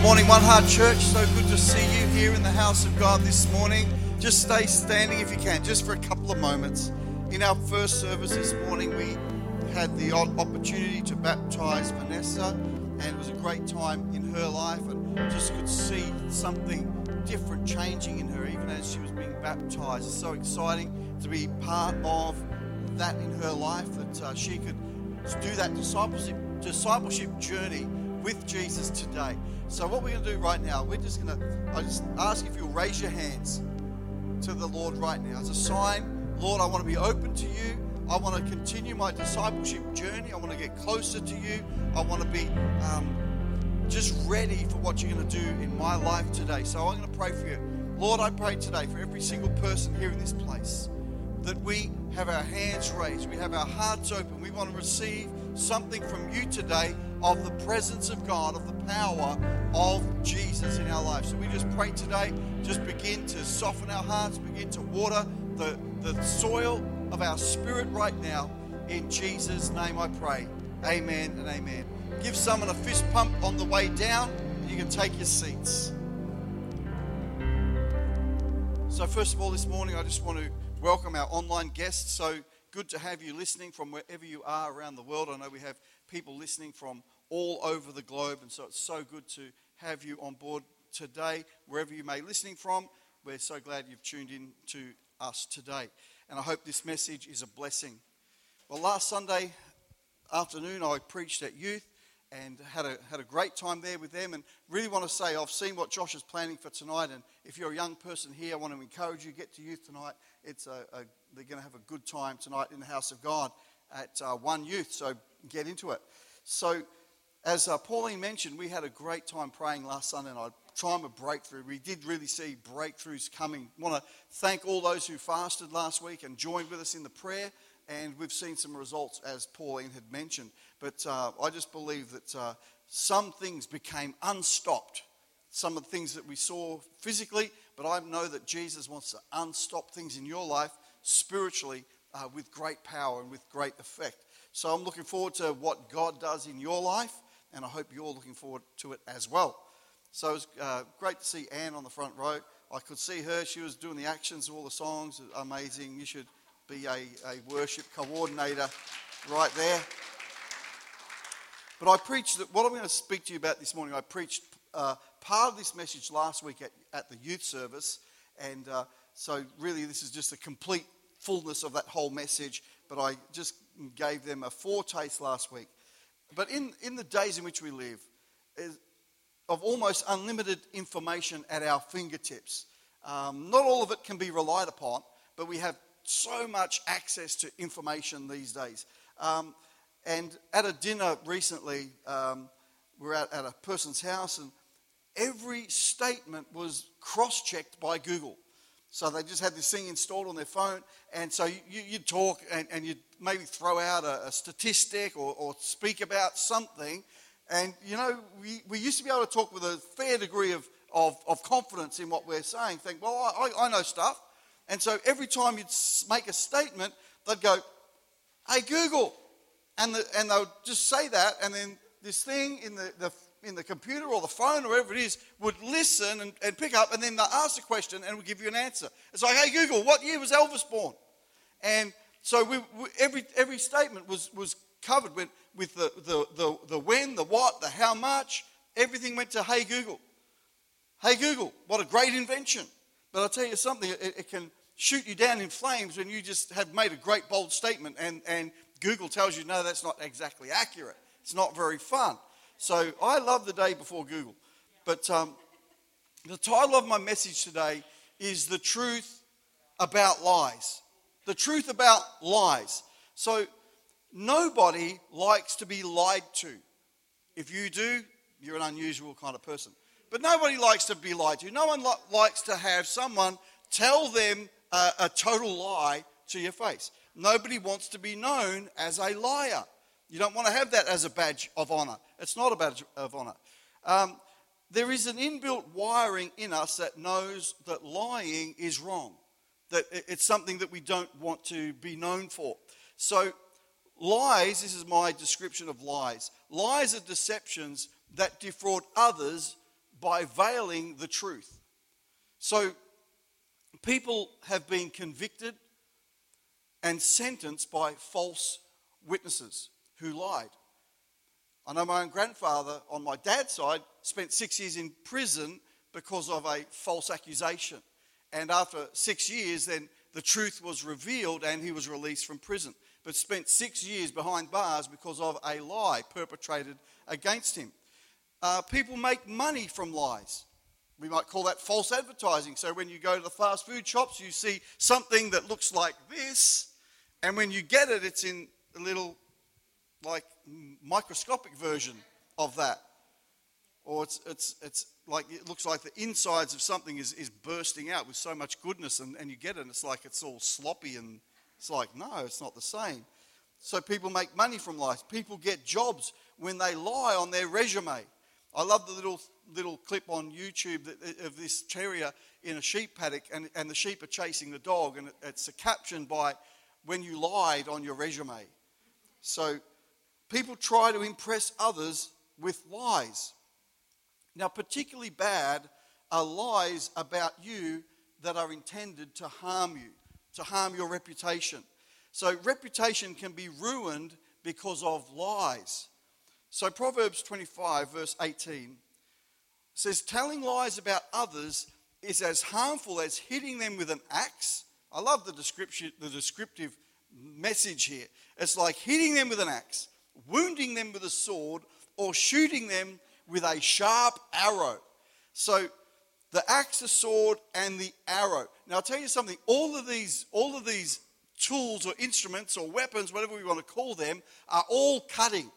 Good morning, One Heart Church. So good to see you here in the house of God this morning. Just stay standing if you can, just for a couple of moments. In our first service this morning, we had the opportunity to baptize Vanessa, and it was a great time in her life, and just could see something different changing in her even as she was being baptized. It's so exciting to be part of that in her life that uh, she could do that discipleship discipleship journey with Jesus today. So what we're going to do right now, we're just going to I just ask if you'll raise your hands to the Lord right now as a sign, Lord, I want to be open to you. I want to continue my discipleship journey. I want to get closer to you. I want to be um, just ready for what you're going to do in my life today. So I'm going to pray for you. Lord, I pray today for every single person here in this place that we have our hands raised, we have our hearts open. We want to receive something from you today of the presence of God, of the power of Jesus in our lives. So we just pray today, just begin to soften our hearts, begin to water the, the soil of our spirit right now. In Jesus' name I pray. Amen and amen. Give someone a fist pump on the way down. You can take your seats. So, first of all, this morning, I just want to welcome our online guests. So good to have you listening from wherever you are around the world. I know we have people listening from all over the globe, and so it's so good to have you on board today, wherever you may be listening from. We're so glad you've tuned in to us today, and I hope this message is a blessing. Well, last Sunday afternoon, I preached at youth and had a, had a great time there with them. And really want to say, I've seen what Josh is planning for tonight. And if you're a young person here, I want to encourage you get to youth tonight. It's a, a they're going to have a good time tonight in the house of God at uh, One Youth. So get into it. So, as uh, Pauline mentioned, we had a great time praying last Sunday night. Time of breakthrough. We did really see breakthroughs coming. want to thank all those who fasted last week and joined with us in the prayer and we've seen some results as Pauline had mentioned. But uh, I just believe that uh, some things became unstopped. Some of the things that we saw physically, but I know that Jesus wants to unstop things in your life spiritually uh, with great power and with great effect. So I'm looking forward to what God does in your life, and I hope you're looking forward to it as well. So it's uh, great to see Anne on the front row. I could see her; she was doing the actions all the songs. Amazing! You should be a, a worship coordinator right there. But I preached that what I'm going to speak to you about this morning, I preached uh, part of this message last week at, at the youth service. And uh, so, really, this is just a complete fullness of that whole message. But I just gave them a foretaste last week. But in, in the days in which we live, of almost unlimited information at our fingertips, um, not all of it can be relied upon, but we have so much access to information these days. Um, and at a dinner recently, um, we are at, at a person's house, and every statement was cross checked by Google. So they just had this thing installed on their phone, and so you, would talk and, and, you'd maybe throw out a, a statistic or, or, speak about something. And you know, we, we used to be able to talk with a fair degree of, of, of confidence in what we're saying, think, well, I, I know stuff. And so every time you'd make a statement, they'd go, hey, Google. And, the, and they would just say that, and then this thing in the, the, in the computer or the phone or wherever it is would listen and, and pick up, and then they ask a question and would give you an answer. It's like, hey, Google, what year was Elvis born? And so we, we, every, every statement was, was covered with, with the, the, the, the when, the what, the how much. Everything went to Hey Google. Hey Google, what a great invention. But I'll tell you something, it, it can shoot you down in flames when you just have made a great bold statement and, and Google tells you, no, that's not exactly accurate. It's not very fun. So I love the day before Google. But um, the title of my message today is The Truth About Lies. The Truth About Lies. So nobody likes to be lied to. If you do, you're an unusual kind of person. But nobody likes to be lied to. No one li- likes to have someone tell them a, a total lie to your face. Nobody wants to be known as a liar. You don't want to have that as a badge of honor. It's not a badge of honor. Um, there is an inbuilt wiring in us that knows that lying is wrong, that it's something that we don't want to be known for. So, lies, this is my description of lies lies are deceptions that defraud others by veiling the truth. So people have been convicted and sentenced by false witnesses who lied. I know my own grandfather on my dad's side spent six years in prison because of a false accusation. And after six years, then the truth was revealed and he was released from prison. But spent six years behind bars because of a lie perpetrated against him. Uh, people make money from lies. We might call that false advertising. So when you go to the fast food shops, you see something that looks like this, and when you get it, it's in a little, like, microscopic version of that. Or it's, it's, it's like it looks like the insides of something is, is bursting out with so much goodness, and, and you get it, and it's like it's all sloppy, and it's like, no, it's not the same. So people make money from lies. People get jobs when they lie on their resume. I love the little little clip on YouTube that, uh, of this terrier in a sheep paddock, and, and the sheep are chasing the dog, and it's a caption by when you lied on your resume. So people try to impress others with lies. Now, particularly bad are lies about you that are intended to harm you, to harm your reputation. So, reputation can be ruined because of lies. So, Proverbs 25, verse 18 says, Telling lies about others is as harmful as hitting them with an axe. I love the, description, the descriptive message here. It's like hitting them with an axe, wounding them with a sword, or shooting them with a sharp arrow. So, the axe, the sword, and the arrow. Now, I'll tell you something. All of these, all of these tools or instruments or weapons, whatever we want to call them, are all cutting.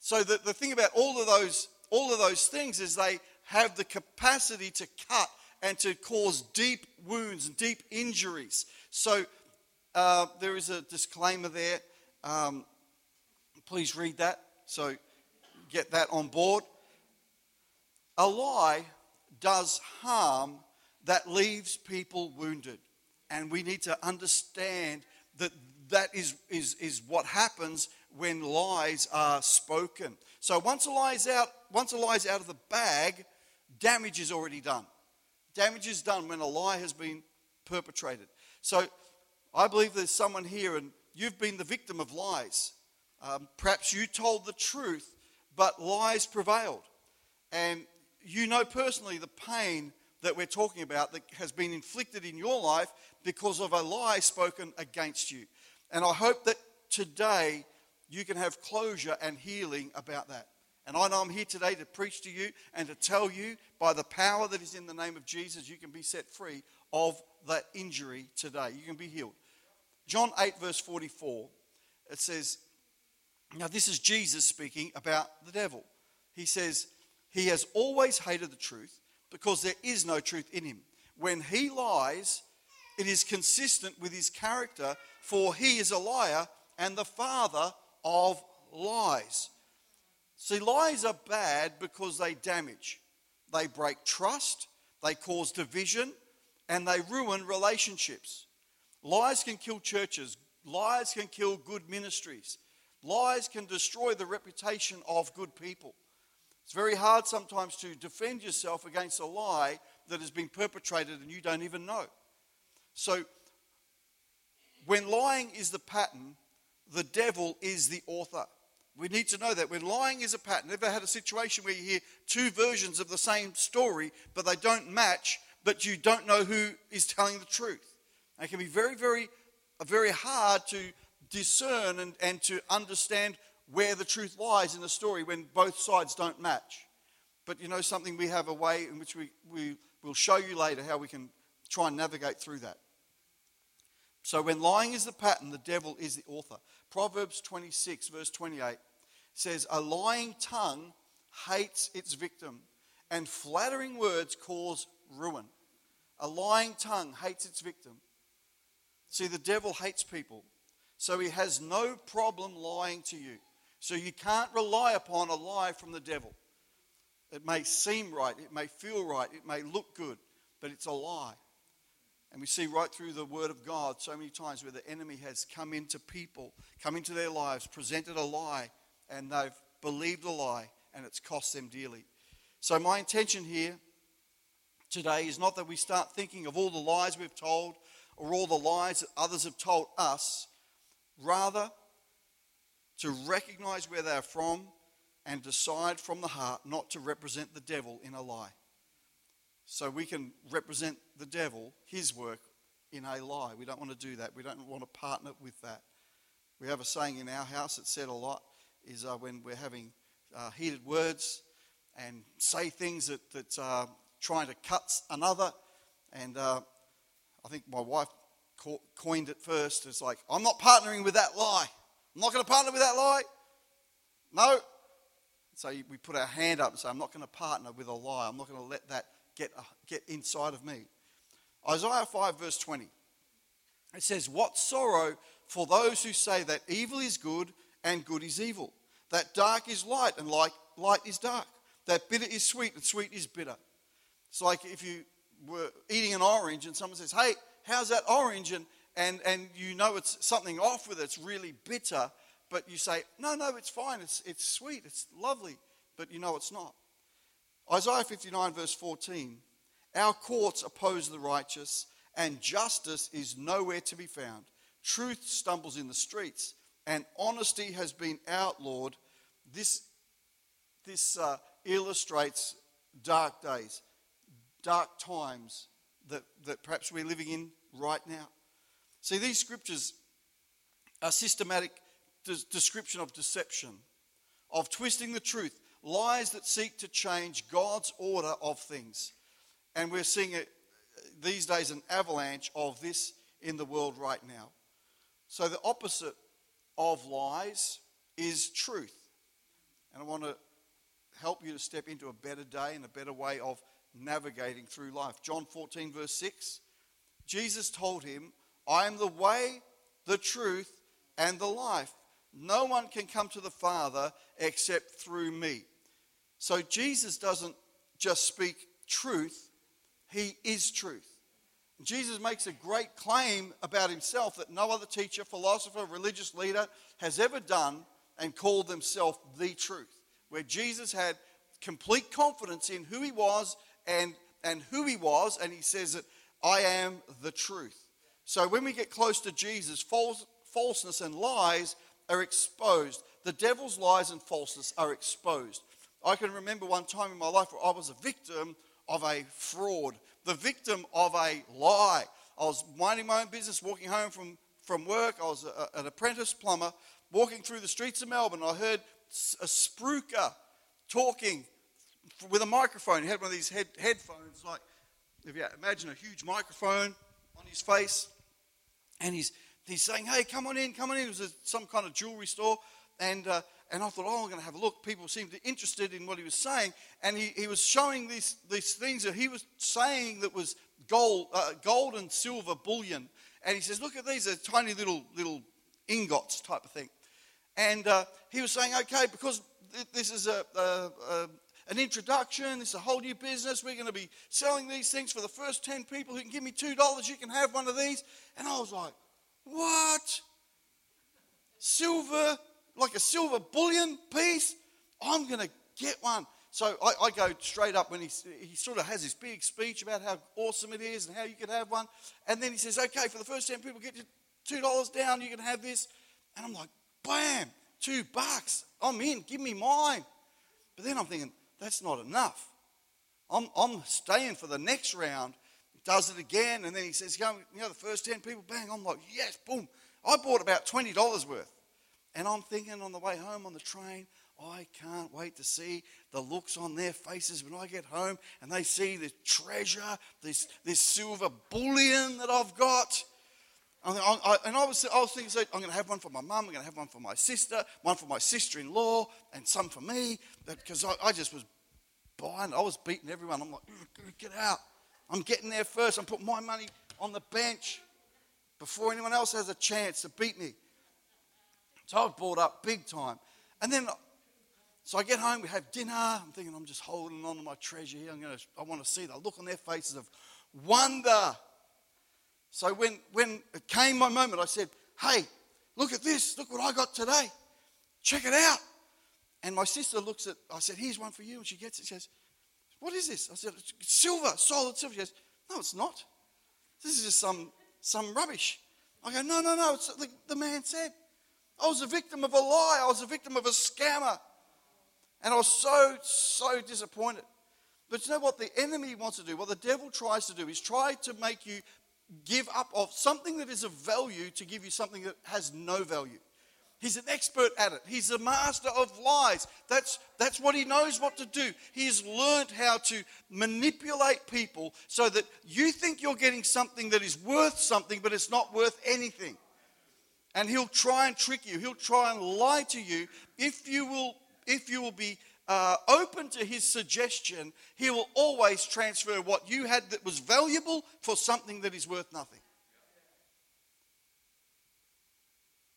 So the, the thing about all of those all of those things is they have the capacity to cut and to cause deep wounds and deep injuries. So uh, there is a disclaimer there. Um, please read that. So get that on board. A lie does harm that leaves people wounded. And we need to understand that that is, is, is what happens when lies are spoken. So once a lie is out, once a lie is out of the bag, damage is already done. Damage is done when a lie has been perpetrated. So I believe there's someone here and you've been the victim of lies. Um, perhaps you told the truth, but lies prevailed. And you know personally the pain that we're talking about that has been inflicted in your life because of a lie spoken against you. And I hope that today you can have closure and healing about that. And I know I'm here today to preach to you and to tell you by the power that is in the name of Jesus, you can be set free of that injury today. You can be healed. John 8, verse 44, it says, Now this is Jesus speaking about the devil. He says, He has always hated the truth because there is no truth in him. When he lies, it is consistent with his character, for he is a liar and the father of lies. See, lies are bad because they damage, they break trust, they cause division, and they ruin relationships. Lies can kill churches, lies can kill good ministries, lies can destroy the reputation of good people. It's very hard sometimes to defend yourself against a lie that has been perpetrated and you don't even know. So, when lying is the pattern, the devil is the author. We need to know that when lying is a pattern, ever had a situation where you hear two versions of the same story, but they don't match, but you don't know who is telling the truth? it can be very, very, uh, very hard to discern and, and to understand where the truth lies in the story when both sides don't match. But you know something, we have a way in which we, we will show you later how we can try and navigate through that. So when lying is the pattern, the devil is the author. Proverbs 26, verse 28 says, A lying tongue hates its victim, and flattering words cause ruin. A lying tongue hates its victim. See, the devil hates people, so he has no problem lying to you. So you can't rely upon a lie from the devil. It may seem right, it may feel right, it may look good, but it's a lie. And we see right through the Word of God so many times where the enemy has come into people, come into their lives, presented a lie, and they've believed the lie, and it's cost them dearly. So, my intention here today is not that we start thinking of all the lies we've told or all the lies that others have told us, rather, to recognize where they are from and decide from the heart not to represent the devil in a lie. So we can represent the devil, his work, in a lie. We don't want to do that. We don't want to partner with that. We have a saying in our house that's said a lot is uh, when we're having uh, heated words and say things that, that are trying to cut another. And uh, I think my wife coined it first. It's like, I'm not partnering with that lie. I'm not going to partner with that lie. No. So we put our hand up and say, I'm not going to partner with a lie. I'm not going to let that get, uh, get inside of me. Isaiah 5, verse 20. It says, What sorrow for those who say that evil is good and good is evil, that dark is light and light, light is dark, that bitter is sweet and sweet is bitter. It's like if you were eating an orange and someone says, Hey, how's that orange? And, and, and you know it's something off with it, it's really bitter, but you say, No, no, it's fine, it's, it's sweet, it's lovely, but you know it's not. Isaiah 59, verse 14 Our courts oppose the righteous, and justice is nowhere to be found. Truth stumbles in the streets, and honesty has been outlawed. This, this uh, illustrates dark days, dark times that, that perhaps we're living in right now. See, these scriptures are systematic description of deception, of twisting the truth, lies that seek to change God's order of things. And we're seeing it these days an avalanche of this in the world right now. So the opposite of lies is truth. And I want to help you to step into a better day and a better way of navigating through life. John 14, verse 6 Jesus told him, I am the way, the truth, and the life. No one can come to the Father except through me. So Jesus doesn't just speak truth, he is truth. Jesus makes a great claim about himself that no other teacher, philosopher, religious leader has ever done and called themselves the truth. Where Jesus had complete confidence in who he was and, and who he was, and he says that I am the truth. So when we get close to Jesus, false, falseness and lies are exposed. The devil's lies and falseness are exposed. I can remember one time in my life where I was a victim of a fraud, the victim of a lie. I was minding my own business, walking home from, from work. I was a, an apprentice plumber, walking through the streets of Melbourne. I heard a spruiker talking with a microphone. He had one of these head, headphones, like if you imagine a huge microphone on his face, and he's he's saying, "Hey, come on in, come on in." It was a, some kind of jewelry store, and uh, and I thought, "Oh, I'm going to have a look." People seemed interested in what he was saying, and he, he was showing these these things that he was saying that was gold, uh, gold and silver bullion, and he says, "Look at these, they're tiny little little ingots type of thing," and uh, he was saying, "Okay, because this is a, a, a an introduction. This is a whole new business. We're going to be selling these things for the first 10 people who can give me $2. You can have one of these. And I was like, what? Silver, like a silver bullion piece? I'm going to get one. So I, I, go straight up when he, he sort of has this big speech about how awesome it is and how you can have one. And then he says, okay, for the first 10 people, get $2 down, you can have this. And I'm like, bam, two bucks. I'm in, give me mine. But then I'm thinking, that's not enough. I'm, I'm staying for the next round. Does it again, and then he says, you know, the first 10 people, bang. I'm like, yes, boom. I bought about $20 worth. And I'm thinking on the way home on the train, I can't wait to see the looks on their faces when I get home and they see the treasure, this, this silver bullion that I've got. And I was, I was thinking, I'm going to have one for my mum, I'm going to have one for my sister, one for my sister in law, and some for me, because I, I, just was buying, I was beating everyone. I'm like, get out. I'm getting there first. I'm putting my money on the bench before anyone else has a chance to beat me. So I was brought up big time. And then, so I get home, we have dinner. I'm thinking, I'm just holding on to my treasure here. I'm gonna, I want to see the look on their faces of wonder so when, when it came my moment, I said, Hey, look at this. Look what I got today. Check it out. And my sister looks at, I said, Here's one for you. And she gets it. She says, What is this? I said, It's silver, solid silver. She goes, No, it's not. This is just some, some rubbish. I go, No, no, no. It's the man said. I was a victim of a lie. I was a victim of a scammer. And I was so, so disappointed. But you know what the enemy wants to do? What the devil tries to do is try to make you give up of something that is of value to give you something that has no value. He's an expert at it. He's a master of lies. That's, that's what he knows what to do. He's learned how to manipulate people so that you think you're getting something that is worth something, but it's not worth anything. And he'll try and trick you. He'll try and lie to you. If you will, if you will be uh, open to his suggestion, he will always transfer what you had that was valuable for something that is worth nothing.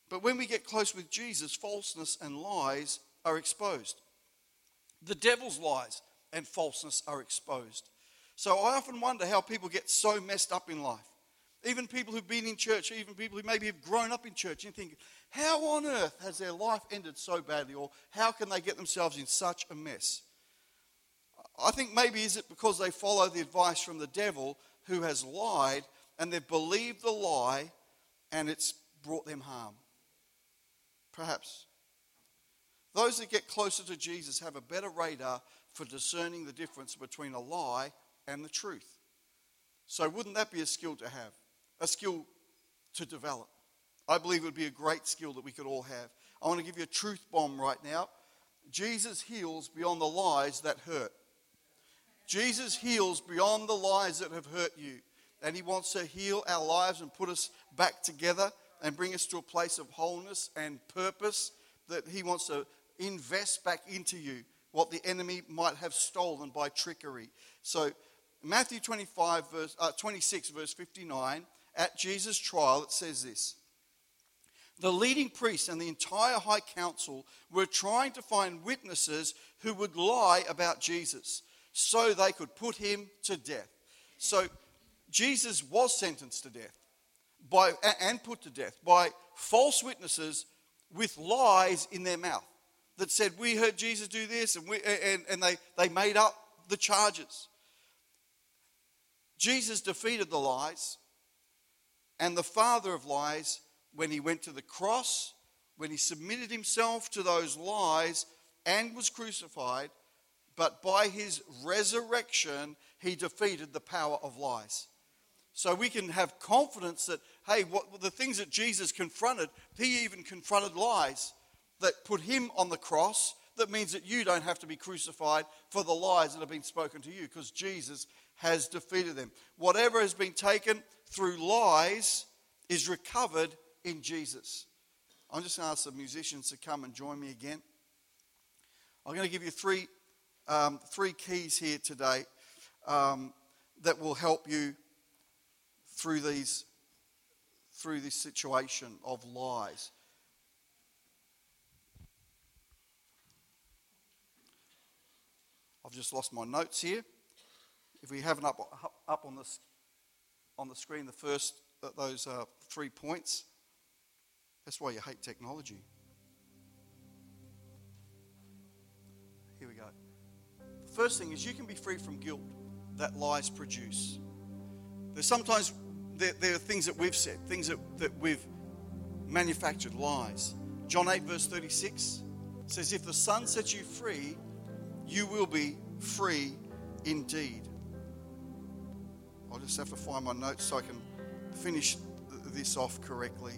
But when we get close with Jesus, falseness and lies are exposed. The devil's lies and falseness are exposed. So I often wonder how people get so messed up in life. Even people who've been in church, even people who maybe have grown up in church, and think, how on earth has their life ended so badly? Or how can they get themselves in such a mess? I think maybe is it because they follow the advice from the devil who has lied and they've believed the lie and it's brought them harm. Perhaps. Those that get closer to Jesus have a better radar for discerning the difference between a lie and the truth. So, wouldn't that be a skill to have? A skill to develop? I believe it would be a great skill that we could all have. I want to give you a truth bomb right now. Jesus heals beyond the lies that hurt. Jesus heals beyond the lies that have hurt you. And He wants to heal our lives and put us back together and bring us to a place of wholeness and purpose that He wants to invest back into you what the enemy might have stolen by trickery. So, Matthew 25, verse, uh, 26, verse 59, at Jesus' trial, it says this The leading priests and the entire high council were trying to find witnesses who would lie about Jesus so they could put him to death. So, Jesus was sentenced to death by, and put to death by false witnesses with lies in their mouth that said, We heard Jesus do this, and, we, and, and they, they made up the charges. Jesus defeated the lies and the father of lies when he went to the cross, when he submitted himself to those lies and was crucified, but by his resurrection, he defeated the power of lies. So we can have confidence that hey, what, the things that Jesus confronted, he even confronted lies that put him on the cross. That means that you don't have to be crucified for the lies that have been spoken to you because Jesus has defeated them. Whatever has been taken through lies is recovered in Jesus. I'm just going to ask the musicians to come and join me again. I'm going to give you three, um, three keys here today um, that will help you through these through this situation of lies. I've just lost my notes here. If we have it up, up on, this, on the screen, the first, those uh, three points, that's why you hate technology. Here we go. The first thing is you can be free from guilt that lies produce. There's sometimes there, there, are things that we've said, things that, that we've manufactured, lies. John 8, verse 36 says, If the Son sets you free, you will be free indeed. I'll just have to find my notes so I can finish this off correctly.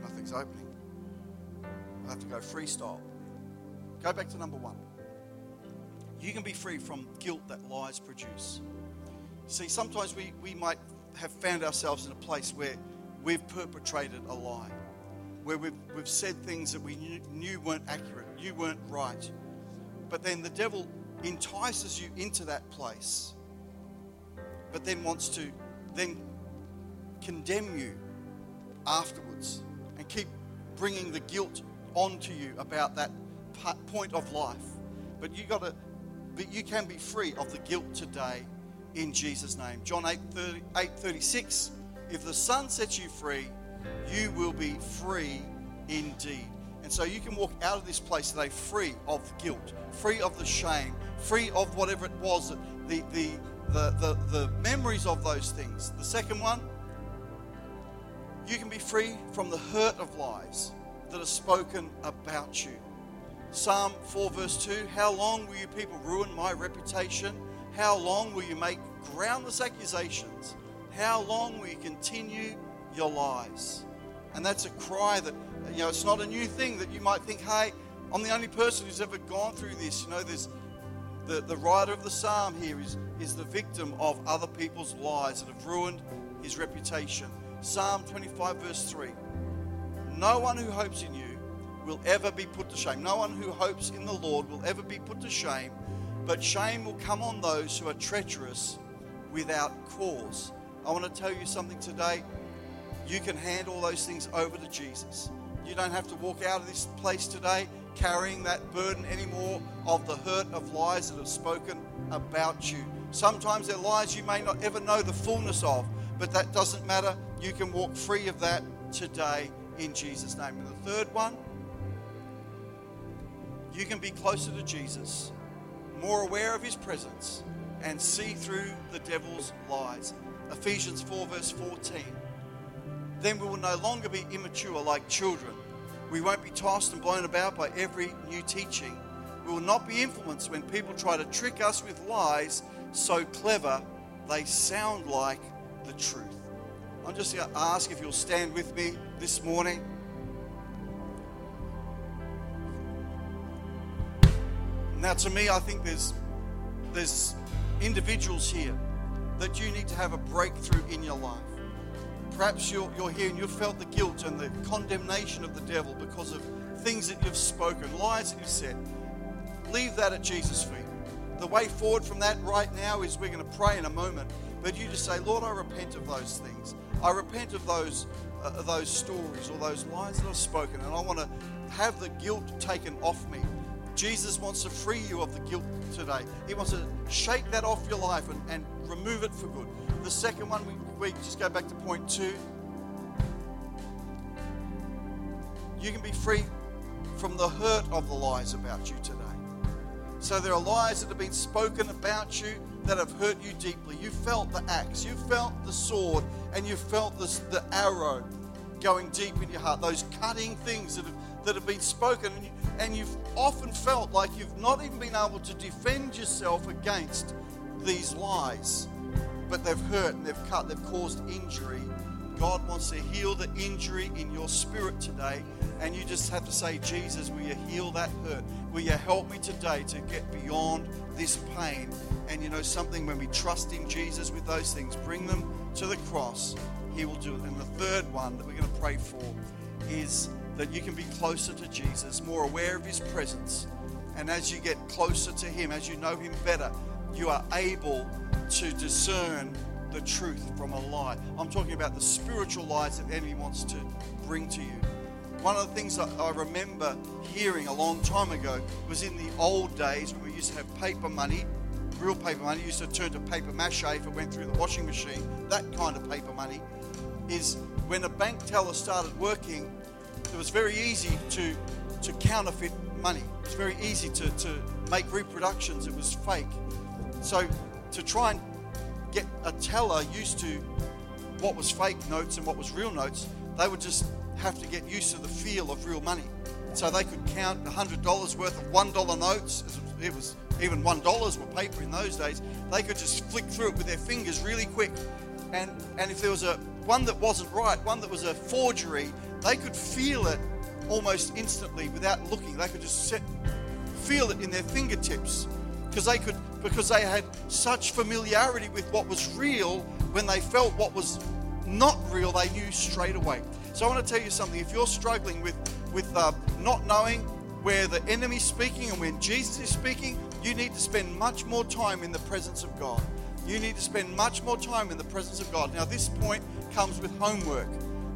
Nothing's opening. I have to go freestyle. Go back to number one. You can be free from guilt that lies produce. See, sometimes we, we might have found ourselves in a place where we've perpetrated a lie, where we've, we've said things that we knew, knew weren't accurate, you weren't right. But then the devil entices you into that place, but then wants to then condemn you afterwards and keep bringing the guilt onto you about that point of life. But you got to, but you can be free of the guilt today in Jesus' name. John 8, 30, 8 36. If the Son sets you free, you will be free indeed. And so you can walk out of this place today free of guilt, free of the shame, free of whatever it was, the, the, the, the, the memories of those things. The second one, you can be free from the hurt of lies that are spoken about you. Psalm 4, verse 2 How long will you people ruin my reputation? How long will you make groundless accusations? How long will you continue your lies? And that's a cry that, you know, it's not a new thing that you might think, hey, I'm the only person who's ever gone through this. You know, there's the, the writer of the psalm here is, is the victim of other people's lies that have ruined his reputation. Psalm 25, verse 3 No one who hopes in you will ever be put to shame. No one who hopes in the Lord will ever be put to shame, but shame will come on those who are treacherous without cause. I want to tell you something today. You can hand all those things over to Jesus. You don't have to walk out of this place today carrying that burden anymore of the hurt of lies that have spoken about you. Sometimes they're lies you may not ever know the fullness of, but that doesn't matter. You can walk free of that today in Jesus' name. And the third one, you can be closer to Jesus, more aware of his presence, and see through the devil's lies. Ephesians 4, verse 14. Then we will no longer be immature like children. We won't be tossed and blown about by every new teaching. We will not be influenced when people try to trick us with lies so clever they sound like the truth. I'm just going to ask if you'll stand with me this morning. Now, to me, I think there's there's individuals here that you need to have a breakthrough in your life. Perhaps you're, you're here and you've felt the guilt and the condemnation of the devil because of things that you've spoken, lies that you've said. Leave that at Jesus' feet. The way forward from that right now is we're going to pray in a moment, but you just say, Lord, I repent of those things. I repent of those, uh, those stories or those lies that I've spoken, and I want to have the guilt taken off me. Jesus wants to free you of the guilt today. He wants to shake that off your life and, and remove it for good. The second one, we, we just go back to point two. You can be free from the hurt of the lies about you today. So there are lies that have been spoken about you that have hurt you deeply. You felt the axe, you felt the sword, and you felt this, the arrow going deep in your heart. Those cutting things that have that have been spoken, and, you, and you've often felt like you've not even been able to defend yourself against these lies, but they've hurt and they've cut, they've caused injury. God wants to heal the injury in your spirit today, and you just have to say, Jesus, will you heal that hurt? Will you help me today to get beyond this pain? And you know something, when we trust in Jesus with those things, bring them to the cross, He will do it. And the third one that we're going to pray for is that you can be closer to Jesus, more aware of his presence. And as you get closer to him, as you know him better, you are able to discern the truth from a lie. I'm talking about the spiritual lies that the enemy wants to bring to you. One of the things I remember hearing a long time ago was in the old days when we used to have paper money, real paper money, used to turn to paper mache if it went through the washing machine, that kind of paper money, is when a bank teller started working, it was very easy to, to counterfeit money. It was very easy to, to make reproductions. It was fake. So to try and get a teller used to what was fake notes and what was real notes, they would just have to get used to the feel of real money. So they could count $100 worth of $1 notes. It was even $1 were paper in those days. They could just flick through it with their fingers really quick. And, and if there was a one that wasn't right, one that was a forgery, they could feel it almost instantly without looking. They could just feel it in their fingertips because they could because they had such familiarity with what was real when they felt what was not real they knew straight away so i want to tell you something if you're struggling with with uh, not knowing where the enemy's speaking and when jesus is speaking you need to spend much more time in the presence of god you need to spend much more time in the presence of god now this point comes with homework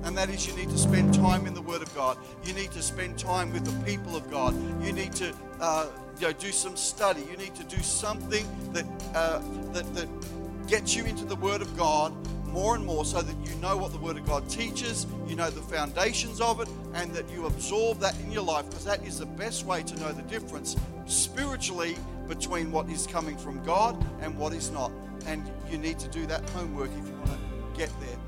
and that is you need to spend time in the Word of God. You need to spend time with the people of God. You need to uh, you know, do some study. You need to do something that, uh, that, that gets you into the Word of God more and more so that you know what the Word of God teaches, you know the foundations of it, and that you absorb that in your life because that is the best way to know the difference spiritually between what is coming from God and what is not. And you need to do that homework if you want to get there.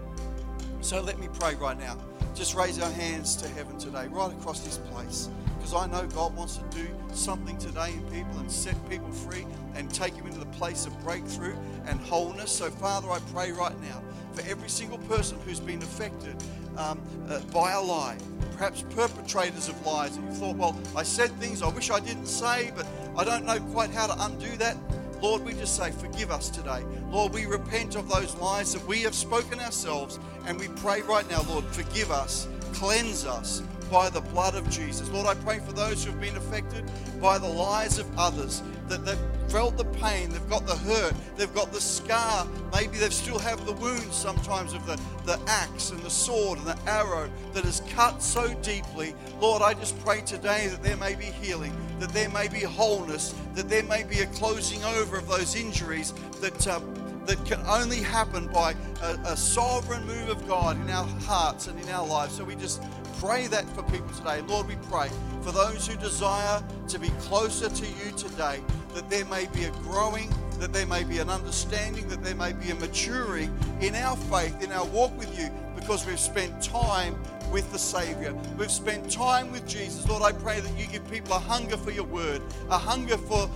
So let me pray right now. Just raise our hands to heaven today, right across this place. Because I know God wants to do something today in people and set people free and take them into the place of breakthrough and wholeness. So, Father, I pray right now for every single person who's been affected um, uh, by a lie, perhaps perpetrators of lies, and you thought, well, I said things I wish I didn't say, but I don't know quite how to undo that. Lord, we just say, forgive us today. Lord, we repent of those lies that we have spoken ourselves, and we pray right now, Lord, forgive us, cleanse us by the blood of Jesus. Lord, I pray for those who have been affected by the lies of others, that they've felt the pain, they've got the hurt, they've got the scar. Maybe they still have the wounds sometimes of the, the axe and the sword and the arrow that has cut so deeply. Lord, I just pray today that there may be healing, that there may be wholeness, that there may be a closing over of those injuries that. Uh, that can only happen by a, a sovereign move of God in our hearts and in our lives. So we just pray that for people today. Lord, we pray for those who desire to be closer to you today, that there may be a growing, that there may be an understanding, that there may be a maturing in our faith, in our walk with you, because we've spent time with the Savior. We've spent time with Jesus. Lord, I pray that you give people a hunger for your word, a hunger for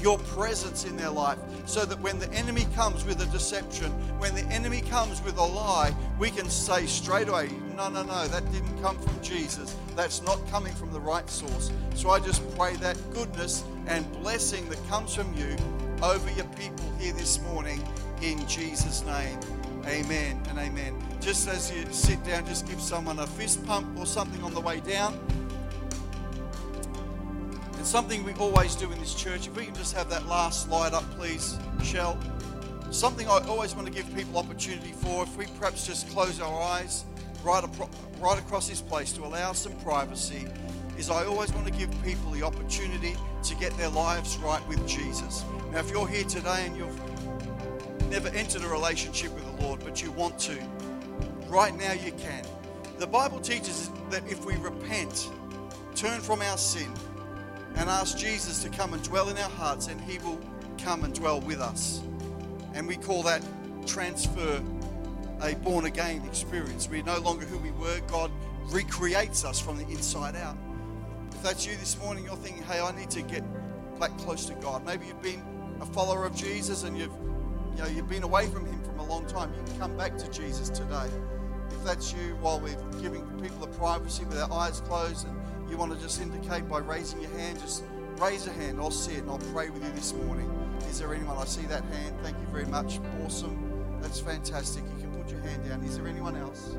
your presence in their life so that when the enemy comes with a deception, when the enemy comes with a lie, we can say straight away, no, no, no, that didn't come from Jesus. That's not coming from the right source. So I just pray that goodness and blessing that comes from you over your people here this morning in Jesus' name. Amen and amen. Just as you sit down, just give someone a fist pump or something on the way down And something we always do in this church. If we can just have that last slide up, please, Michelle. Something I always want to give people opportunity for. If we perhaps just close our eyes right, right across this place to allow some privacy, is I always want to give people the opportunity to get their lives right with Jesus. Now, if you're here today and you've never entered a relationship with the Lord, but you want to, right now you can. The Bible teaches that if we repent, turn from our sin, and ask Jesus to come and dwell in our hearts, and He will come and dwell with us. And we call that transfer a born again experience. We're no longer who we were. God recreates us from the inside out. If that's you this morning, you're thinking, hey, I need to get back close to God. Maybe you've been a follower of Jesus and you've you know you've been away from him from a long time. You can come back to Jesus today. If that's you, while we're giving people the privacy with our eyes closed and you want to just indicate by raising your hand, just raise a hand. I'll see it and I'll pray with you this morning. Is there anyone? I see that hand. Thank you very much. Awesome. That's fantastic. Put your hand down. Is there anyone else?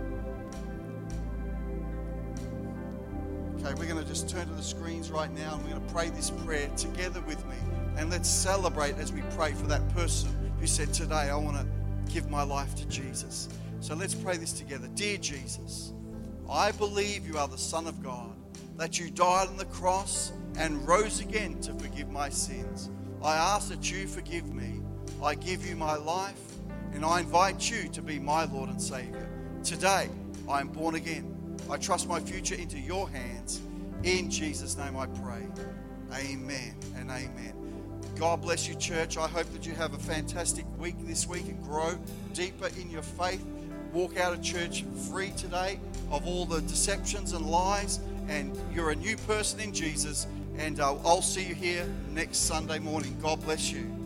Okay, we're going to just turn to the screens right now and we're going to pray this prayer together with me. And let's celebrate as we pray for that person who said, Today I want to give my life to Jesus. So let's pray this together. Dear Jesus, I believe you are the Son of God that you died on the cross and rose again to forgive my sins. I ask that you forgive me. I give you my life and I invite you to be my Lord and Savior. Today, I am born again. I trust my future into your hands. In Jesus' name I pray. Amen and amen. God bless you, church. I hope that you have a fantastic week this week and grow deeper in your faith. Walk out of church free today of all the deceptions and lies and you're a new person in Jesus. And uh, I'll see you here next Sunday morning. God bless you.